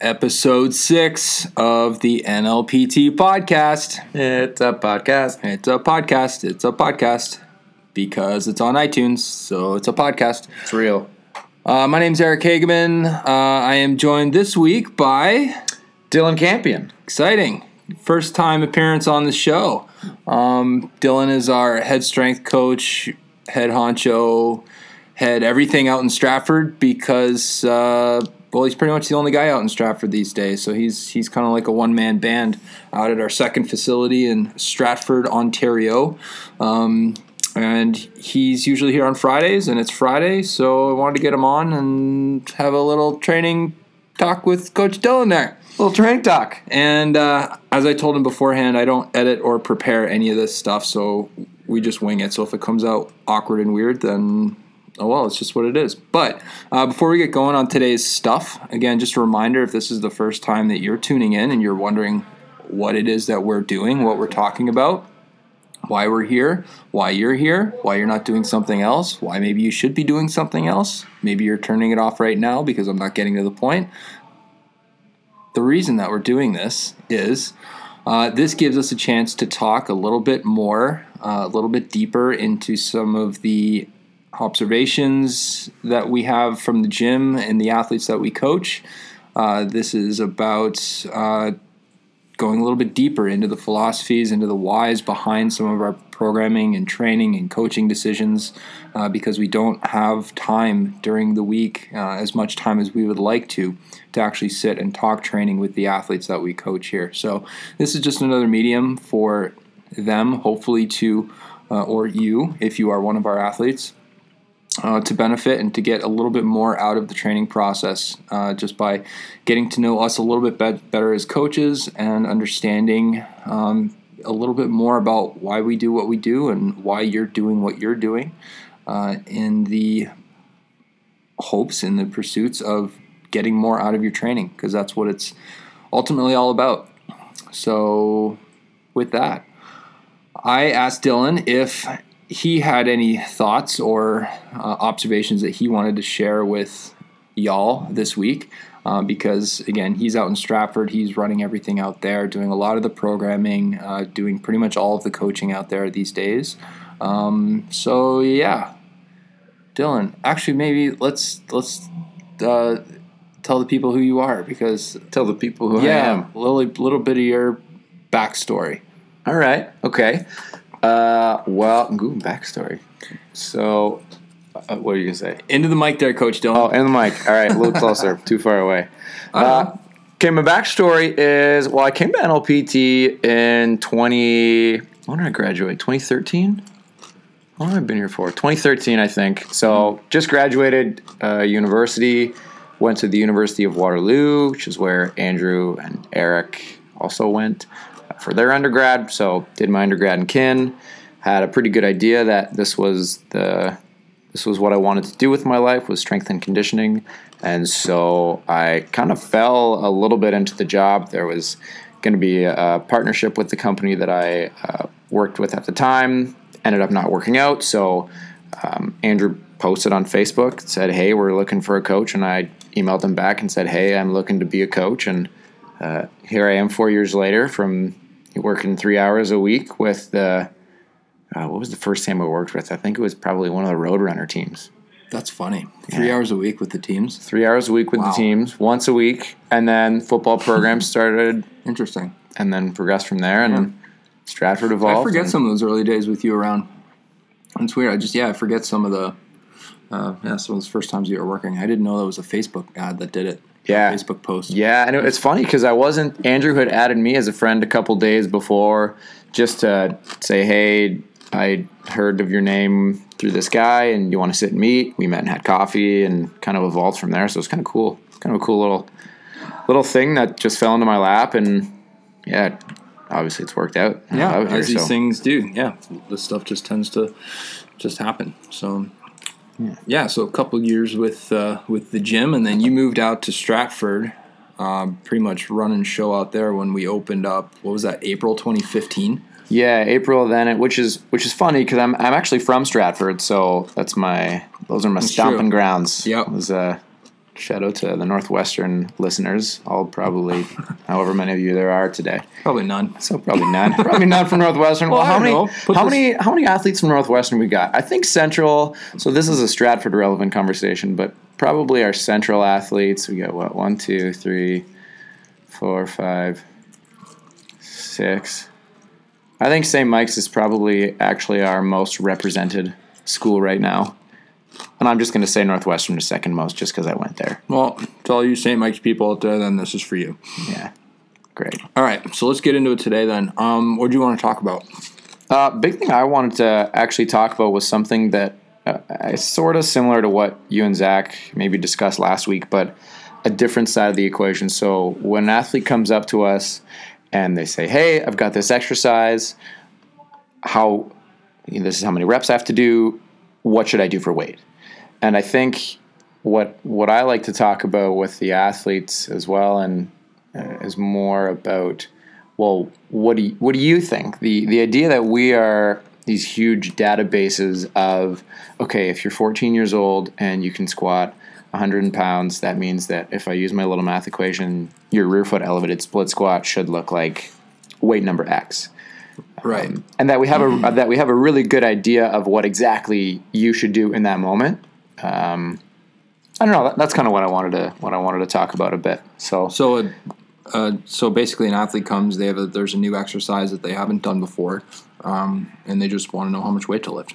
episode six of the NLPT podcast. It's a podcast. It's a podcast. It's a podcast because it's on iTunes, so it's a podcast. It's real. Uh, my name's Eric Hageman. Uh, I am joined this week by Dylan Campion. exciting first time appearance on the show. Um, Dylan is our head strength coach, head honcho, head everything out in Stratford because uh, well, he's pretty much the only guy out in Stratford these days. So he's he's kind of like a one man band out at our second facility in Stratford, Ontario. Um, and he's usually here on Fridays, and it's Friday, so I wanted to get him on and have a little training talk with Coach Dylan there. A little training talk. And uh, as I told him beforehand, I don't edit or prepare any of this stuff, so we just wing it. So if it comes out awkward and weird, then oh well, it's just what it is. But uh, before we get going on today's stuff, again, just a reminder if this is the first time that you're tuning in and you're wondering what it is that we're doing, what we're talking about, why we're here, why you're here, why you're not doing something else, why maybe you should be doing something else. Maybe you're turning it off right now because I'm not getting to the point. The reason that we're doing this is uh, this gives us a chance to talk a little bit more, uh, a little bit deeper into some of the observations that we have from the gym and the athletes that we coach. Uh, this is about uh, going a little bit deeper into the philosophies, into the whys behind some of our programming and training and coaching decisions uh, because we don't have time during the week, uh, as much time as we would like to, to actually sit and talk training with the athletes that we coach here. So, this is just another medium for them, hopefully, to, uh, or you, if you are one of our athletes, uh, to benefit and to get a little bit more out of the training process uh, just by getting to know us a little bit be- better as coaches and understanding um, a little bit more about why we do what we do and why you're doing what you're doing uh, in the hopes and the pursuits of getting more out of your training because that's what it's ultimately all about. So, with that, I asked Dylan if he had any thoughts or uh, observations that he wanted to share with y'all this week. Uh, because again, he's out in Stratford. He's running everything out there, doing a lot of the programming, uh, doing pretty much all of the coaching out there these days. Um, so yeah, Dylan. Actually, maybe let's let's uh, tell the people who you are because Tell the people who I am. a little little bit of your backstory. All right. Okay. Uh, well, good backstory. So, uh, what are you gonna say? Into the mic there, Coach Dylan. Oh, and the mic. All right, a little closer. Too far away. Uh, okay, my backstory is well, I came to NLPT in twenty. When did I graduate? Twenty thirteen. How long have I been here for? 2013, I think. So just graduated uh, university. Went to the University of Waterloo, which is where Andrew and Eric also went for their undergrad. So did my undergrad in kin. Had a pretty good idea that this was the this was what I wanted to do with my life was strength and conditioning. And so I kind of fell a little bit into the job. There was going to be a partnership with the company that I uh, worked with at the time. Ended up not working out. So um, Andrew posted on Facebook, said, "Hey, we're looking for a coach," and I emailed him back and said, "Hey, I'm looking to be a coach." And uh, here I am, four years later, from working three hours a week with the. Uh, what was the first team I worked with? I think it was probably one of the Roadrunner teams. That's funny. Three hours a week with the teams. Three hours a week with Wow. the teams, once a week, and then football program started, Interesting. and then progressed from there. And then Stratford evolved. I forget and- some of those early days with you around. It's weird. I just yeah, I forget some of the uh, yeah, some of those first times you were working. I didn't know that was a Facebook ad that did it. Yeah. Facebook post. Yeah, and it- it's funny because I wasn't. Andrew had added me as a friend a couple days before, just to say, "Hey, I heard of your name through this guy, and you want to sit and meet?" We met and had coffee, and kind of evolved from there. So it's kind of cool. Kind of a cool little little thing that just fell into my lap, and yeah, obviously it's worked out. Yeah, out here, as these so- things do. Yeah, this stuff just tends to just happen. So yeah, so a couple years with uh, with the gym, and then you moved out to Stratford. Um, pretty much running show out there when we opened up. What was that? April 2015. Yeah, April then, it, which is which is funny because I'm I'm actually from Stratford, so that's my those are my stomping true. grounds. Yep. was uh, Shout out to the Northwestern listeners, all probably, however many of you there are today. Probably none. So probably none. probably none from Northwestern. Well, Well, how many? How this- many? How many athletes from Northwestern we got? I think Central. So this is a Stratford relevant conversation, but probably our Central athletes. We got what? One, two, three, four, five, six. I think St. Mike's is probably actually our most represented school right now. And I'm just going to say Northwestern is second most just because I went there. Well, to all you St. Mike's people out there, then this is for you. Yeah. Great. All right, so let's get into it today then. Um, what do you want to talk about? Uh, big thing I wanted to actually talk about was something that uh, is sort of similar to what you and Zach maybe discussed last week, but a different side of the equation. So when an athlete comes up to us and they say, "Hey, I've got this exercise. How you know, this is how many reps I have to do. What should I do for weight?" And I think what what I like to talk about with the athletes as well, and uh, is more about well, what do you, what do you think? The the idea that we are these huge databases of okay, if you're 14 years old and you can squat 100 pounds, that means that if I use my little math equation, your rear foot elevated split squat should look like weight number X Right. and that we have a that we have a really good idea of what exactly you should do in that moment. Um, I don't know. That, that's kind of what I wanted to what I wanted to talk about a bit. So, So, uh, uh, so basically, an athlete comes. They have a, there's a new exercise that they haven't done before, um, and they just want to know how much weight to lift.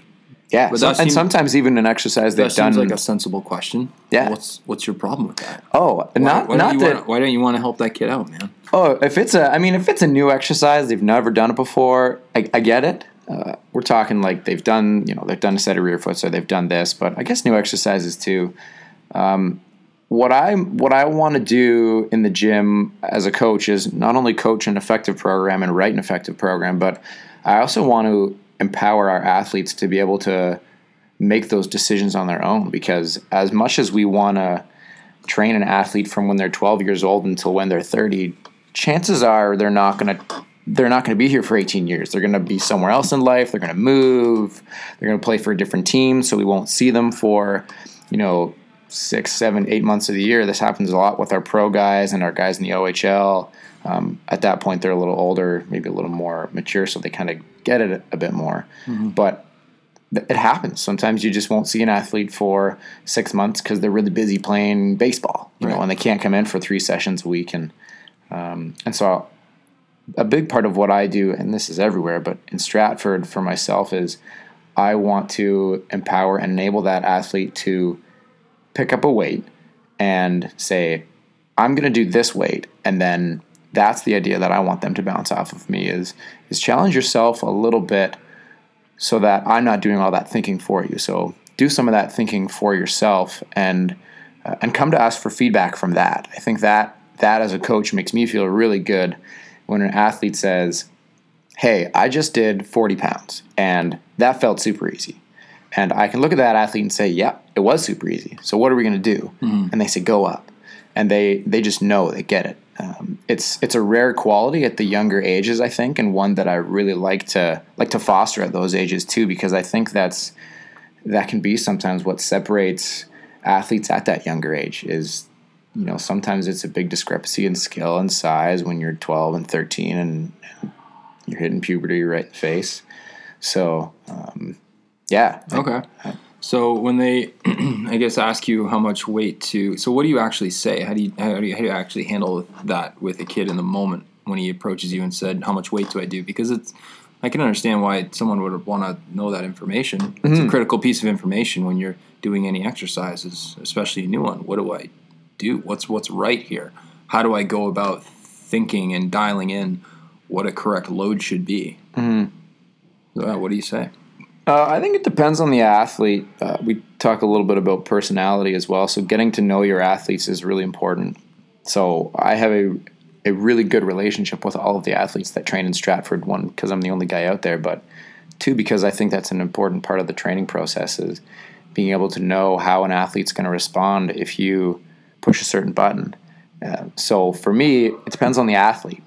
yeah, But and sometimes even an exercise they've That done. like a sensible question. Yeah. What's what's your problem with that? oh, Why, not why not that. wanna, why don't you want to help that kid out, man? Oh, if it's a, I mean, if it's a new exercise, they've never done it before. I, I get it. Uh, we're talking like they've done, you know, they've done a set of rear foot, so they've done this, but I guess new exercises too. Um, what I what I want to do in the gym as a coach is not only coach an effective program and write an effective program, but I also want to empower our athletes to be able to make those decisions on their own. Because as much as we want to train an athlete from when they're 12 years old until when they're 30, chances are they're not going to they're not going to be here for 18 years. They're going to be somewhere else in life. They're going to move. They're going to play for a different team, so we won't see them for, you know, six, seven, eight months of the year. This happens a lot with our pro guys and our guys in the OHL. Um, at that point, they're a little older, maybe a little more mature, so they kind of get it a bit more. But it happens. Sometimes you just won't see an athlete for six months because they're really busy playing baseball, you know, Right. and they can't come in for three sessions a week. And um, and so a big part of what I do, and this is everywhere, but in Stratford for myself is I want to empower and enable that athlete to pick up a weight and say, I'm going to do this weight, and then that's the idea that I want them to bounce off of me is is challenge yourself a little bit so that I'm not doing all that thinking for you. So do some of that thinking for yourself and uh, and come to us for feedback from that. I think that that as a coach makes me feel really good when an athlete says, "Hey, I just did 40 pounds and that felt super easy." And I can look at that athlete and say, "Yeah, it was super easy. So what are we going to do?" And they say, "Go up." And they they just know they get it. Um, it's it's a rare quality at the younger ages, I think, and one that I really like to like to foster at those ages too, because I think that's that can be sometimes what separates athletes at that younger age is you know sometimes it's a big discrepancy in skill and size when you're 12 and 13 and, you're hitting puberty right in the face so um, yeah Okay. So when they, I guess, ask you how much weight to, so what do you actually say? How do you how do you, how do you actually handle that with a kid in the moment when he approaches you and said, "How much weight do I do?" Because it's, I can understand why someone would want to know that information. It's a critical piece of information when you're doing any exercises, especially a new one. What do I do? What's what's right here? How do I go about thinking and dialing in what a correct load should be? Mm-hmm. what do you say? Uh, I think it depends on the athlete. Uh, we talk a little bit about personality as well. So getting to know your athletes is really important. So I have a a really good relationship with all of the athletes that train in Stratford. One because I'm the only guy out there, but two because I think that's an important part of the training process is being able to know how an athlete's going to respond if you push a certain button. Uh, so for me, it depends on the athlete.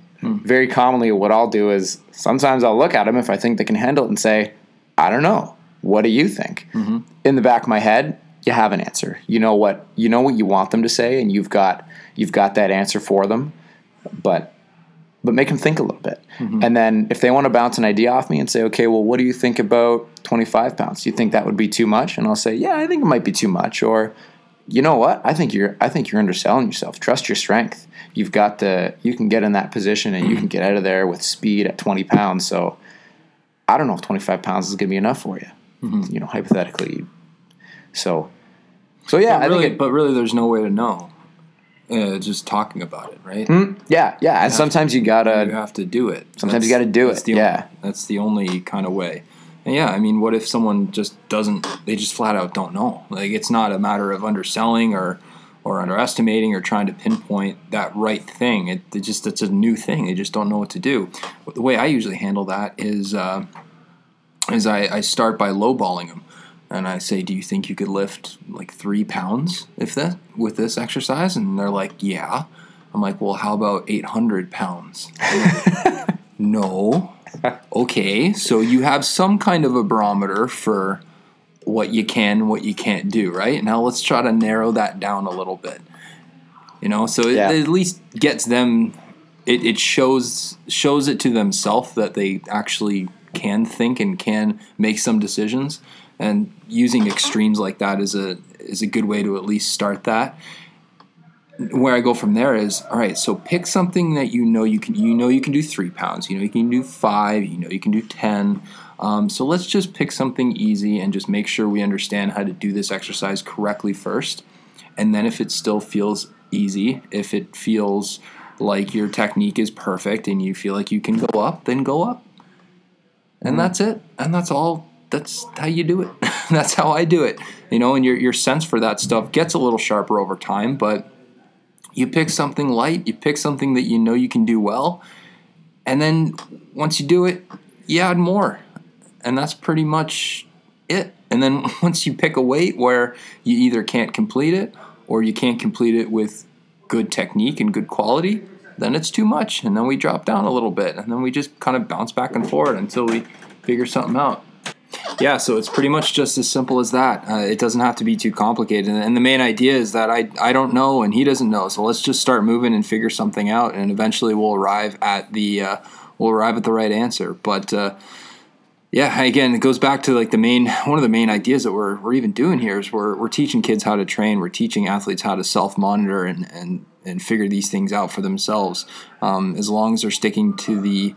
Very commonly, what I'll do is sometimes I'll look at them if I think they can handle it and say, I don't know. What do you think? In the back of my head, you have an answer. You know what you know what you want them to say, and you've got you've got that answer for them. But but make them think a little bit. Mm-hmm. And then if they want to bounce an idea off me and say, okay, well, what do you think about 25 pounds? Do you think that would be too much? And I'll say, yeah, I think it might be too much. Or, you know what? I think you're I think you're underselling yourself. Trust your strength. You've got the you can get in that position and you can get out of there with speed at 20 pounds. So I don't know if 25 pounds is going to be enough for you. Mm-hmm. You know, hypothetically. So, so yeah, but really, it, but really, there's no way to know. Uh, just talking about it, right? Mm, yeah, yeah. You and sometimes to, you gotta. You have to do it. Sometimes that's, you gotta do it. Yeah, that's the only kind of way. And yeah, I mean, what if someone just doesn't? They just flat out don't know. Like it's not a matter of underselling or or underestimating or trying to pinpoint that right thing. It, it just it's a new thing. They just don't know what to do. But the way I usually handle that is uh, is I, I start by lowballing them, and I say, "Do you think you could lift like three pounds if that with this exercise?" And they're like, "Yeah." I'm like, "Well, how about 800 pounds?" No. Okay, so you have some kind of a barometer for what you can, what you can't do, right? Now let's try to narrow that down a little bit. You know, so it, yeah. it at least gets them. It, it shows shows it to themselves that they actually can think and can make some decisions. And using extremes like that is a is a good way to at least start that. Where I go from there is all right. So pick something that you know you can. You know you can do three pounds. You know you can do five. You know you can do ten um, so let's just pick something easy and just make sure we understand how to do this exercise correctly first. And then if it still feels easy, if it feels like your technique is perfect and you feel like you can go up, then go up. And mm that's it. And that's all. That's how you do it. that's how I do it. You know, and your, your sense for that stuff gets a little sharper over time, but you pick something light, you pick something that you know you can do well, and then once you do it, you add more and that's pretty much it. And then once you pick a weight where you either can't complete it or you can't complete it with good technique and good quality, then it's too much. And then we drop down a little bit and then we just kind of bounce back and forth until we figure something out. Yeah, so it's pretty much just as simple as that. Uh, it doesn't have to be too complicated. And the main idea is that I, I don't know and he doesn't know. So let's just start moving and figure something out, and eventually we'll arrive at the uh, we'll arrive at the right answer. But uh, yeah, again, it goes back to like the main one of the main ideas that we're we're even doing here is we're we're teaching kids how to train. We're teaching athletes how to self monitor and and and figure these things out for themselves. Um, as long as they're sticking to the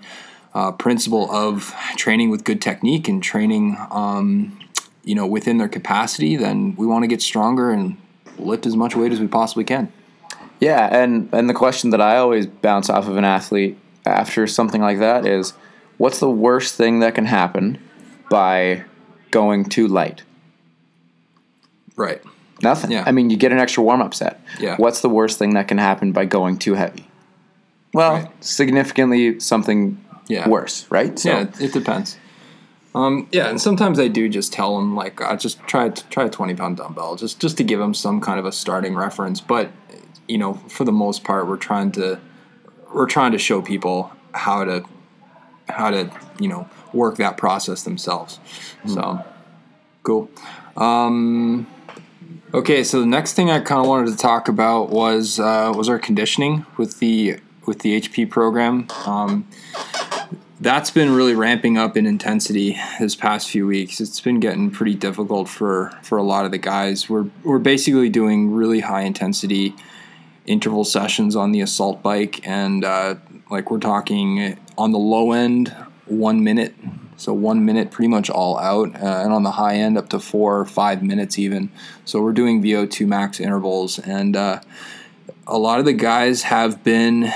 uh, principle of training with good technique and training, um, you know, within their capacity, then we want to get stronger and lift as much weight as we possibly can. Yeah, and and the question that I always bounce off of an athlete after something like that is what's the worst thing that can happen by going too light? Right. Nothing. Yeah. I mean, you get an extra warm up set. Yeah. What's the worst thing that can happen by going too heavy? Well, right. significantly something yeah. worse, right? So, yeah, it depends. Um, yeah, and sometimes I do just tell them like, uh, just try try a twenty pound dumbbell, just just to give them some kind of a starting reference. But you know, for the most part, we're trying to we're trying to show people how to how to you know work that process themselves. Mm-hmm. So cool. Um, okay, so the next thing I kind of wanted to talk about was uh, was our conditioning with the with the HP program. Um, that's been really ramping up in intensity this past few weeks. It's been getting pretty difficult for for a lot of the guys. We're we're basically doing really high intensity interval sessions on the assault bike, and uh, like we're talking on the low end, one minute. So one minute, pretty much all out, uh, and on the high end, up to four or five minutes even. So we're doing VO2 max intervals, and uh, a lot of the guys have been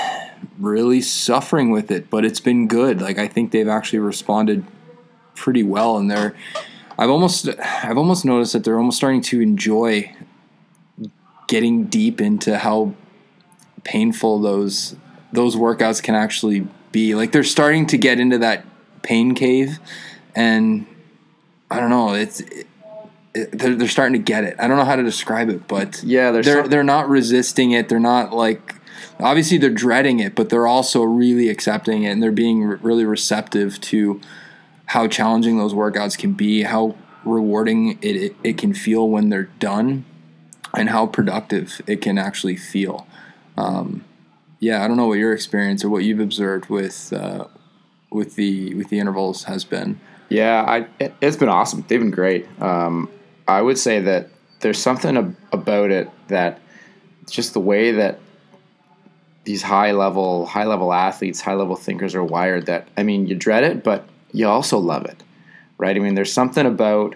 really suffering with it, but it's been good. Like I think they've actually responded pretty well, and they're. I've almost, I've almost noticed that they're almost starting to enjoy getting deep into how painful those those workouts can actually be. Like they're starting to get into that pain cave, and I don't know. It's it, it, they're, they're starting to get it. I don't know how to describe it, but yeah, they're they're, they're not resisting it. They're not like obviously they're dreading it, but they're also really accepting it, and they're being re- really receptive to how challenging those workouts can be, how rewarding it, it, it can feel when they're done and how productive it can actually feel. Um, yeah, I don't know what your experience or what you've observed with uh, with the with the intervals has been. Yeah, I it, has been awesome. They've been great. Um, I would say that there's something ab- about it that just the way that these high level high level athletes, high level thinkers are wired that I mean, you dread it, but you also love it. Right? I mean, there's something about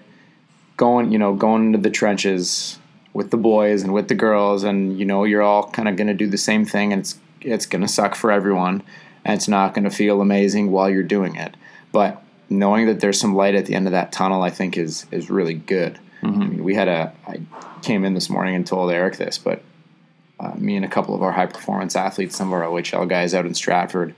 going, you know, going into the trenches with the boys and with the girls and you know, you're all kind of going to do the same thing and it's it's going to suck for everyone and it's not going to feel amazing while you're doing it. But knowing that there's some light at the end of that tunnel, I think is is really good. Mm-hmm. I mean, we had a. I came in this morning and told Eric this, but uh, me and a couple of our high performance athletes, some of our OHL guys out in Stratford,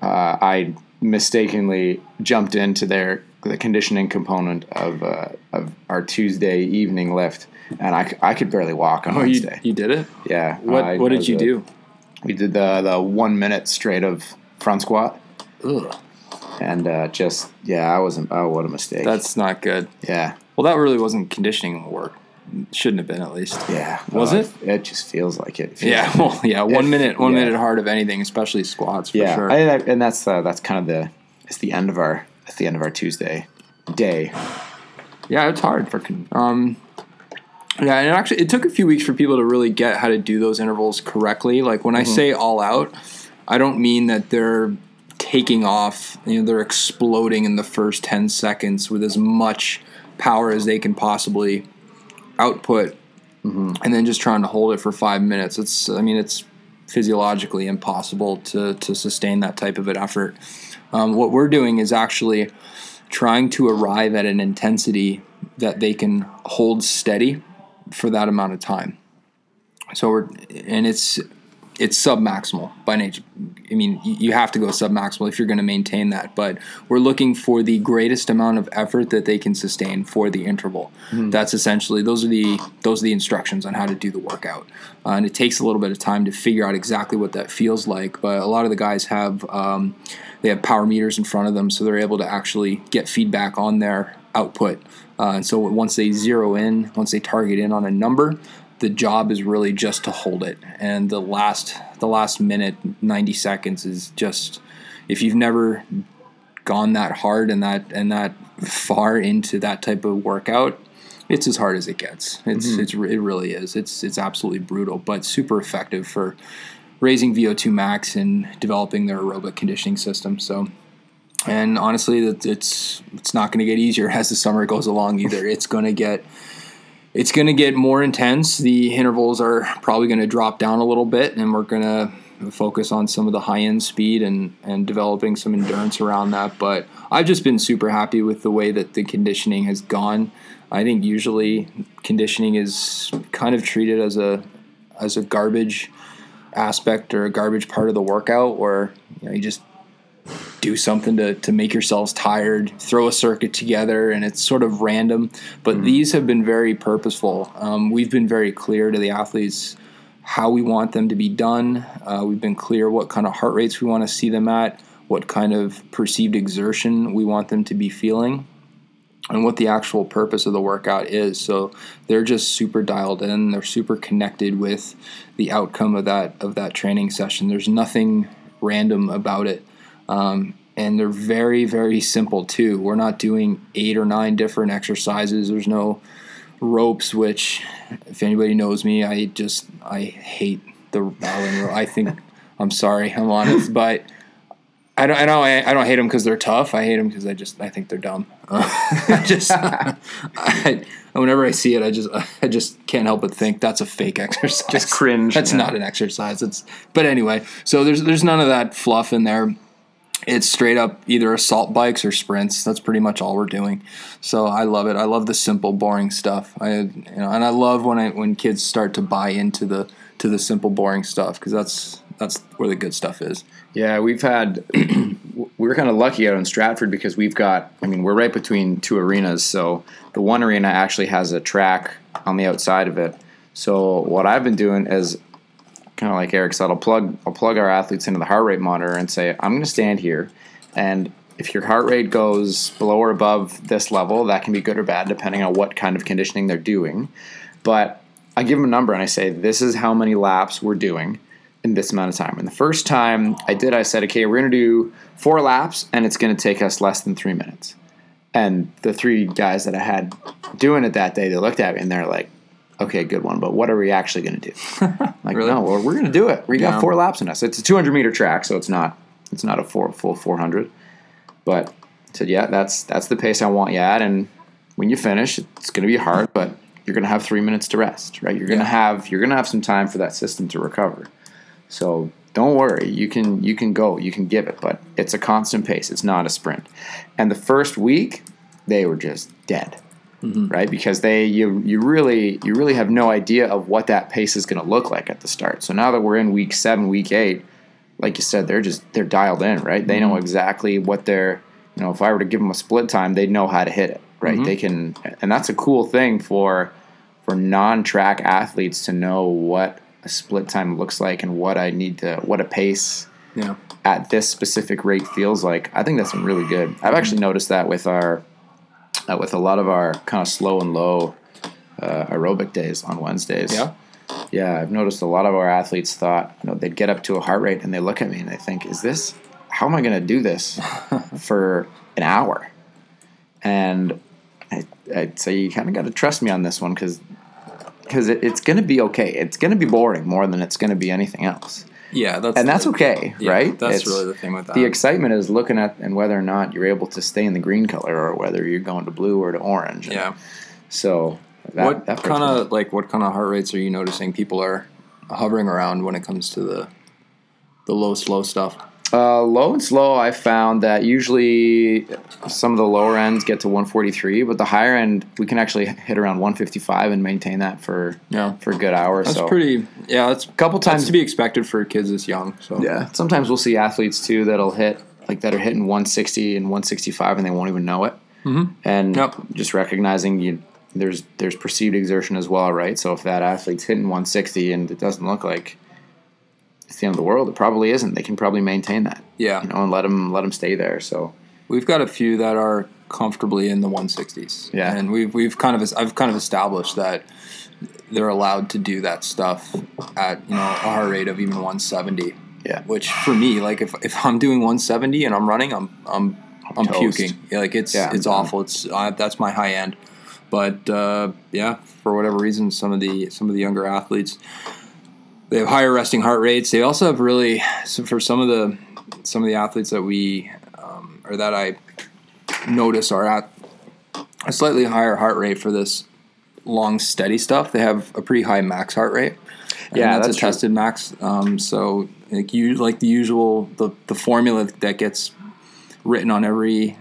uh, I mistakenly jumped into their the conditioning component of uh, of our Tuesday evening lift, and I, I could barely walk on oh, Wednesday. You, you did it? Yeah. What I, What did you a, do? We did the the one minute straight of front squat. Ugh. And uh, just yeah, I wasn't. Oh, what a mistake. That's not good. Yeah. Well, that really wasn't conditioning work. Shouldn't have been at least. Yeah. Was it? It just feels like it. Feels yeah. Well, yeah. One minute. One yeah. minute hard of anything, especially squats. For yeah. Sure. I, and that's uh, that's kind of the it's the end of our it's the end of our Tuesday day. Yeah, it's hard for um. Yeah, and it actually it took a few weeks for people to really get how to do those intervals correctly. Like when mm-hmm. I say all out, I don't mean that they're taking off. You know, they're exploding in the first ten seconds with as much power as they can possibly output, mm-hmm. and then just trying to hold it for five minutes. It's, I mean, it's physiologically impossible to to sustain that type of an effort. Um, what we're doing is actually trying to arrive at an intensity that they can hold steady for that amount of time. So we're and it's it's sub maximal by nature. I mean, you have to go sub maximal if you're going to maintain that. But we're looking for the greatest amount of effort that they can sustain for the interval. Mm-hmm. That's essentially those are the those are the instructions on how to do the workout. Uh, and it takes a little bit of time to figure out exactly what that feels like. But a lot of the guys have um, they have power meters in front of them, so they're able to actually get feedback on their output. Uh, and so once they zero in, once they target in on a number, the job is really just to hold it. And the last the last minute, 90 seconds is just if you've never gone that hard and that and that far into that type of workout, it's as hard as it gets. It's mm-hmm. it's it really is. It's it's absolutely brutal, but super effective for raising VO2 max and developing their aerobic conditioning system. So and honestly, it's it's not going to get easier as the summer goes along either. It's going to get it's going to get more intense. The intervals are probably going to drop down a little bit, and we're going to focus on some of the high end speed and, and developing some endurance around that. But I've just been super happy with the way that the conditioning has gone. I think usually conditioning is kind of treated as a as a garbage aspect or a garbage part of the workout where you, know, you just do something to, to make yourselves tired, throw a circuit together, and it's sort of random. But mm-hmm. these have been very purposeful. Um, we've been very clear to the athletes how we want them to be done. Uh, we've been clear what kind of heart rates we want to see them at, what kind of perceived exertion we want them to be feeling, and what the actual purpose of the workout is. So they're just super dialed in. They're super connected with the outcome of that of that training session. There's nothing random about it. Um, and they're very, very simple too. We're not doing eight or nine different exercises. There's no ropes, which, if anybody knows me, I just I hate the Allen rope. I think I'm sorry, I'm honest, but I don't I don't I don't hate them because they're tough. I hate them because I just I think they're dumb. Uh, I just I, whenever I see it, I just I just can't help but think that's a fake exercise. Just cringe. That's yeah. not an exercise. It's but anyway. So there's there's none of that fluff in there it's straight up either assault bikes or sprints. That's pretty much all we're doing. So I love it. I love the simple, boring stuff. I you know, and I love when I when kids start to buy into the to the simple, boring stuff because that's that's where the good stuff is. Yeah, we've had we're kind of lucky out in Stratford because we've got. I mean, we're right between two arenas. So the one arena actually has a track on the outside of it. So what I've been doing is kind of like Eric said, I'll plug I'll plug our athletes into the heart rate monitor and say I'm going to stand here, and if your heart rate goes below or above this level, that can be good or bad depending on what kind of conditioning they're doing. But I give them a number and I say, this is how many laps we're doing in this amount of time. And the first time I did, I said, okay, we're going to do four laps and it's going to take us less than three minutes. And the three guys that I had doing it that day, they looked at me and they're like, okay, good one, but what are we actually going to do? like, Really? no, well, we're going to do it. We got Yeah. four laps in us. It's a 200 meter track, so it's not it's not a four, full 400. But I said, yeah, that's that's the pace I want you at. And when you finish, it's going to be hard, but you're going to have three minutes to rest, right? You're going to Yeah. have you're going to have some time for that system to recover. So don't worry, you can you can go, you can give it, but it's a constant pace. It's not a sprint. And the first week, they were just dead, Mm-hmm. right? Because they you you really you really have no idea of what that pace is going to look like at the start. So now that we're in week seven, week eight, like you said, they're just they're dialed in, right? They know mm-hmm. exactly what they're you know. If I were to give them a split time, they'd know how to hit it, right? Mm-hmm. They can, and that's a cool thing for for non-track athletes to know what a split time looks like and what I need to what a pace Yeah. at this specific rate feels like. I think that's really good. I've actually noticed that with our uh, with a lot of our kind of slow and low uh, aerobic days on Wednesdays. Yeah. Yeah, I've noticed a lot of our athletes thought, you know, they'd get up to a heart rate and they look at me and they think, is this, how am I going to do this for an hour? And I, I'd say you kind of got to trust me on this one because because it, it's going to be okay. It's going to be boring more than it's going to be anything else. Yeah. That's And that's okay, yeah, right? That's It's- really the thing with that. the excitement is looking at and whether or not you're able to stay in the green color or whether you're going to blue or to orange. yeah. So that, what that kind of like what kind of heart rates are you noticing people are hovering around when it comes to the the low slow stuff? Uh, low and slow, I found that usually some of the lower ends get to 143, but the higher end we can actually hit around 155 and maintain that for Yeah. for a good hour. That's so That's pretty. Yeah, that's a couple times to be expected for kids this young. So yeah. Sometimes we'll see athletes too that'll hit like that are hitting 160 and 165 and they won't even know it. Mm-hmm. And Yep. just recognizing you there's there's perceived exertion as well, right? So if that athlete's hitting 160 and it doesn't look like it's the end of the world, it probably isn't. They can probably maintain that, yeah, you know, and let them let them stay there. So we've got a few that are comfortably in the 160s. Yeah. and we've we've kind of I've kind of established that they're allowed to do that stuff at you know a heart rate of even 170. Yeah. which for me, like if, if I'm doing 170 and I'm running, I'm I'm I'm puking. Yeah, like it's Yeah, it's I'm done. awful. It's uh, that's my high end. But uh, yeah, for whatever reason, some of the some of the younger athletes they have higher resting heart rates. They also have really so for some of the some of the athletes that we um, or that I notice are at a slightly higher heart rate for this long steady stuff. They have a pretty high max heart rate. And Yeah, that's, that's a true. tested max. Um, so like you like the usual the the formula that gets written on every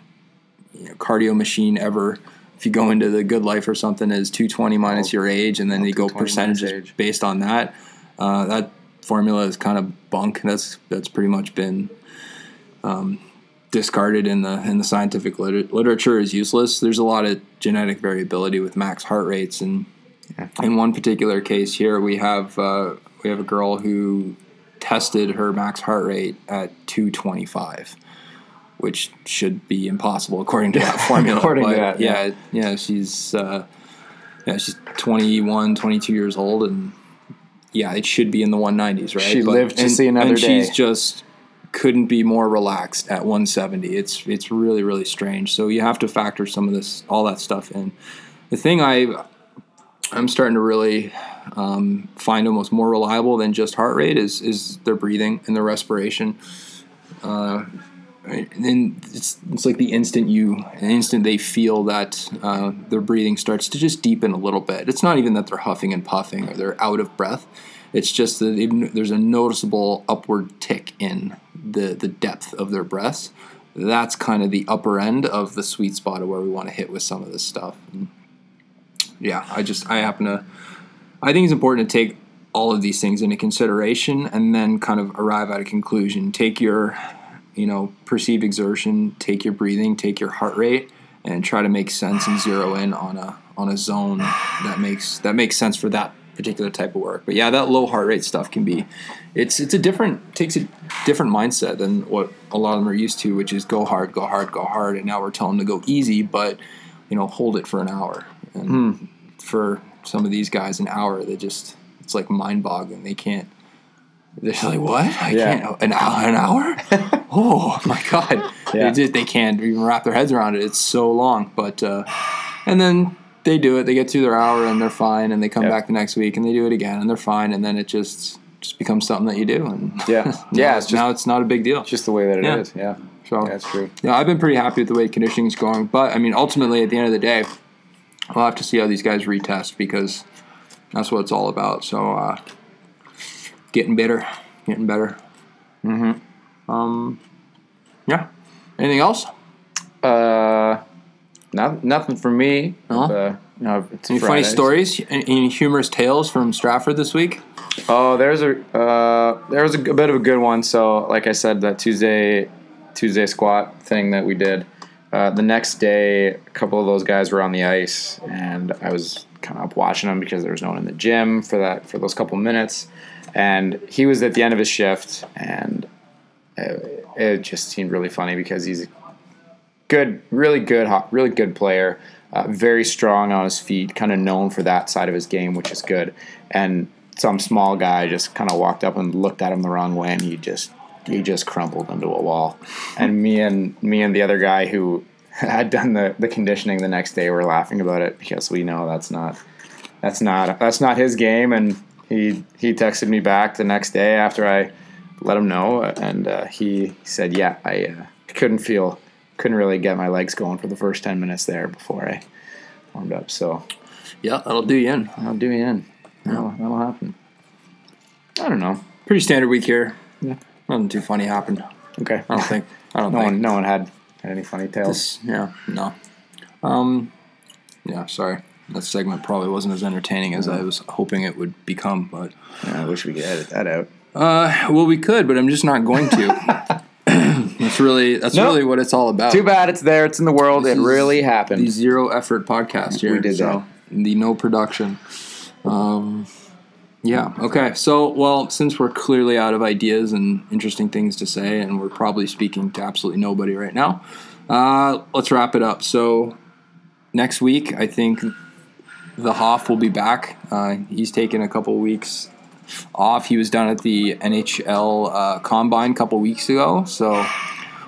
you know, cardio machine ever. If you go into the Good Life or something, is 220 minus your age, and then they go 220 minus percentages based on that. Uh, that formula is kind of bunk. That's that's pretty much been um, discarded in the in the scientific liter- literature is useless. There's a lot of genetic variability with max heart rates, and in one particular case here, we have uh, we have a girl who tested her max heart rate at 225 which should be impossible according to that formula. According to that, yeah, yeah. yeah, she's uh, yeah, she's 21, 22 years old, and yeah, it should be in the 190s, right? She lived to and, see another and she's just couldn't be more relaxed at 170. It's it's really really strange. So you have to factor some of this, all that stuff in. The thing I I'm starting to really um, find almost more reliable than just heart rate is is their breathing and their respiration. Uh, and then it's, it's like the instant you, the instant they feel that uh, their breathing starts to just deepen a little bit. It's not even that they're huffing and puffing or they're out of breath. It's just that there's a noticeable upward tick in the the depth of their breaths. That's kind of the upper end of the sweet spot of where we want to hit with some of this stuff. Yeah, I just I happen to I think it's important to take all of these things into consideration and then kind of arrive at a conclusion. Take your, you know, perceived exertion, take your breathing, take your heart rate, and try to make sense and zero in on a on a zone that makes that makes sense for that particular type of work. But yeah, that low heart rate stuff can be, it's it's a different takes a different mindset than what a lot of them are used to, which is go hard, go hard, go hard. And now we're telling them to go easy, but you know hold it for an hour. And hmm. for some of these guys, an hour they just it's like mind boggling. They can't. They're like, what? I Yeah. can't. An hour? An hour? oh my god! Yeah. They just they can't even wrap their heads around it. It's so long. But uh, and then they do it. They get through their hour and they're fine. And they come Yeah. back the next week and they do it again and they're fine. And then it just just becomes something that you do. And Yeah. now- Yeah, it's just- now it's not a big deal. It's Just the way that it is. Yeah. Yeah. So That's true. yeah, I've been pretty happy with the way conditioning is going. But I mean, ultimately, at the end of the day, we'll have to see how these guys retest because that's what it's all about. So uh, getting better, getting better. Mm-hmm. Um, yeah. Anything else? Uh, not, nothing for me. No? Uh, no, it's Any funny stories? Any, any humorous tales from Stratford this week? Oh, there's a uh, there was a, g- bit of a good one. So, like I said, that Tuesday Tuesday squat thing that we did. Uh, the next day, a couple of those guys were on the ice, and I was kind of up watching them because there was no one in the gym for that for those couple minutes. And he was at the end of his shift, and it, just seemed really funny because he's a good, really good, really good player. Uh, very strong on his feet, kind of known for that side of his game, which is good. And some small guy just kind of walked up and looked at him the wrong way, and he just he just crumpled into a wall. and me and me and the other guy who had done the, the conditioning the next day were laughing about it because we know that's not that's not that's not his game. And he he texted me back the next day after I let him know, and uh, he said, "Yeah, I uh, couldn't feel, couldn't really get my legs going for the first ten minutes there before I warmed up. So Yeah, that'll do you in. I'll do you in. That'll, that'll happen. I don't know. Pretty standard week here. Yeah. Nothing too funny happened. Okay. I don't think. I don't No think. one, no one had, had any funny tales. This, yeah, no. Um, yeah, sorry. That segment probably wasn't as entertaining as I was hoping it would become, but I wish we could edit that out. uh, well, we could, but I'm just not going to. that's really that's Nope. really what it's all about. Too bad it's there. It's in the world. This it is really happened. The zero effort podcast here. We did so, The no production. Um, yeah. Okay. So, well, since we're clearly out of ideas and interesting things to say, and we're probably speaking to absolutely nobody right now, uh, let's wrap it up. So, next week, I think the Hoff will be back. Uh, he's taken a couple weeks off. He was down at the NHL uh, Combine a couple weeks ago. So,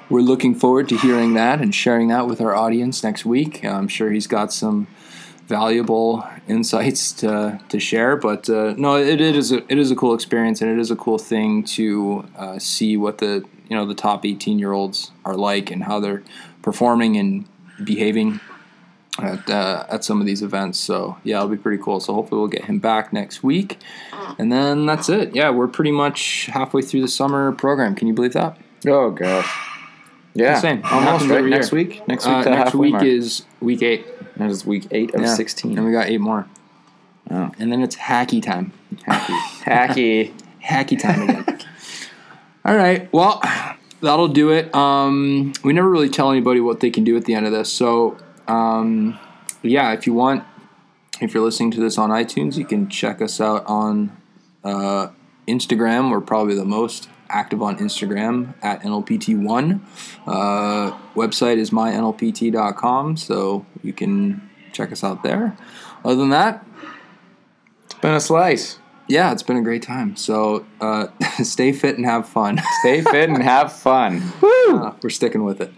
we're looking forward to hearing that and sharing that with our audience next week. I'm sure he's got some valuable insights to, to share. But uh, no, it, it is a it is a cool experience and it is a cool thing to uh, see what the you know the top 18 year olds are like and how they're performing and behaving at uh, at some of these events. So yeah, it'll be pretty cool. So hopefully we'll get him back next week, and then that's it. Yeah, we're pretty much halfway through the summer program. Can you believe that? oh gosh. Yeah. It almost right next year. week. Next week, Uh, next week mark. is week eight. that is week eight of Yeah. sixteen. And we got eight more. Oh. And then it's hacky time. Hacky, hacky. Hacky time again. All right. Well, that'll do it. Um, we never really tell anybody what they can do at the end of this. So, um, yeah, if you want, if you're listening to this on iTunes, you can check us out on uh, Instagram. We're probably the most active on Instagram at NLPT1. Uh, website is mynlpt.com, so you can check us out there. Other than that, It's been a slice. yeah, it's been a great time. So uh, stay fit and have fun. Stay fit and have fun. Uh, we're sticking with it.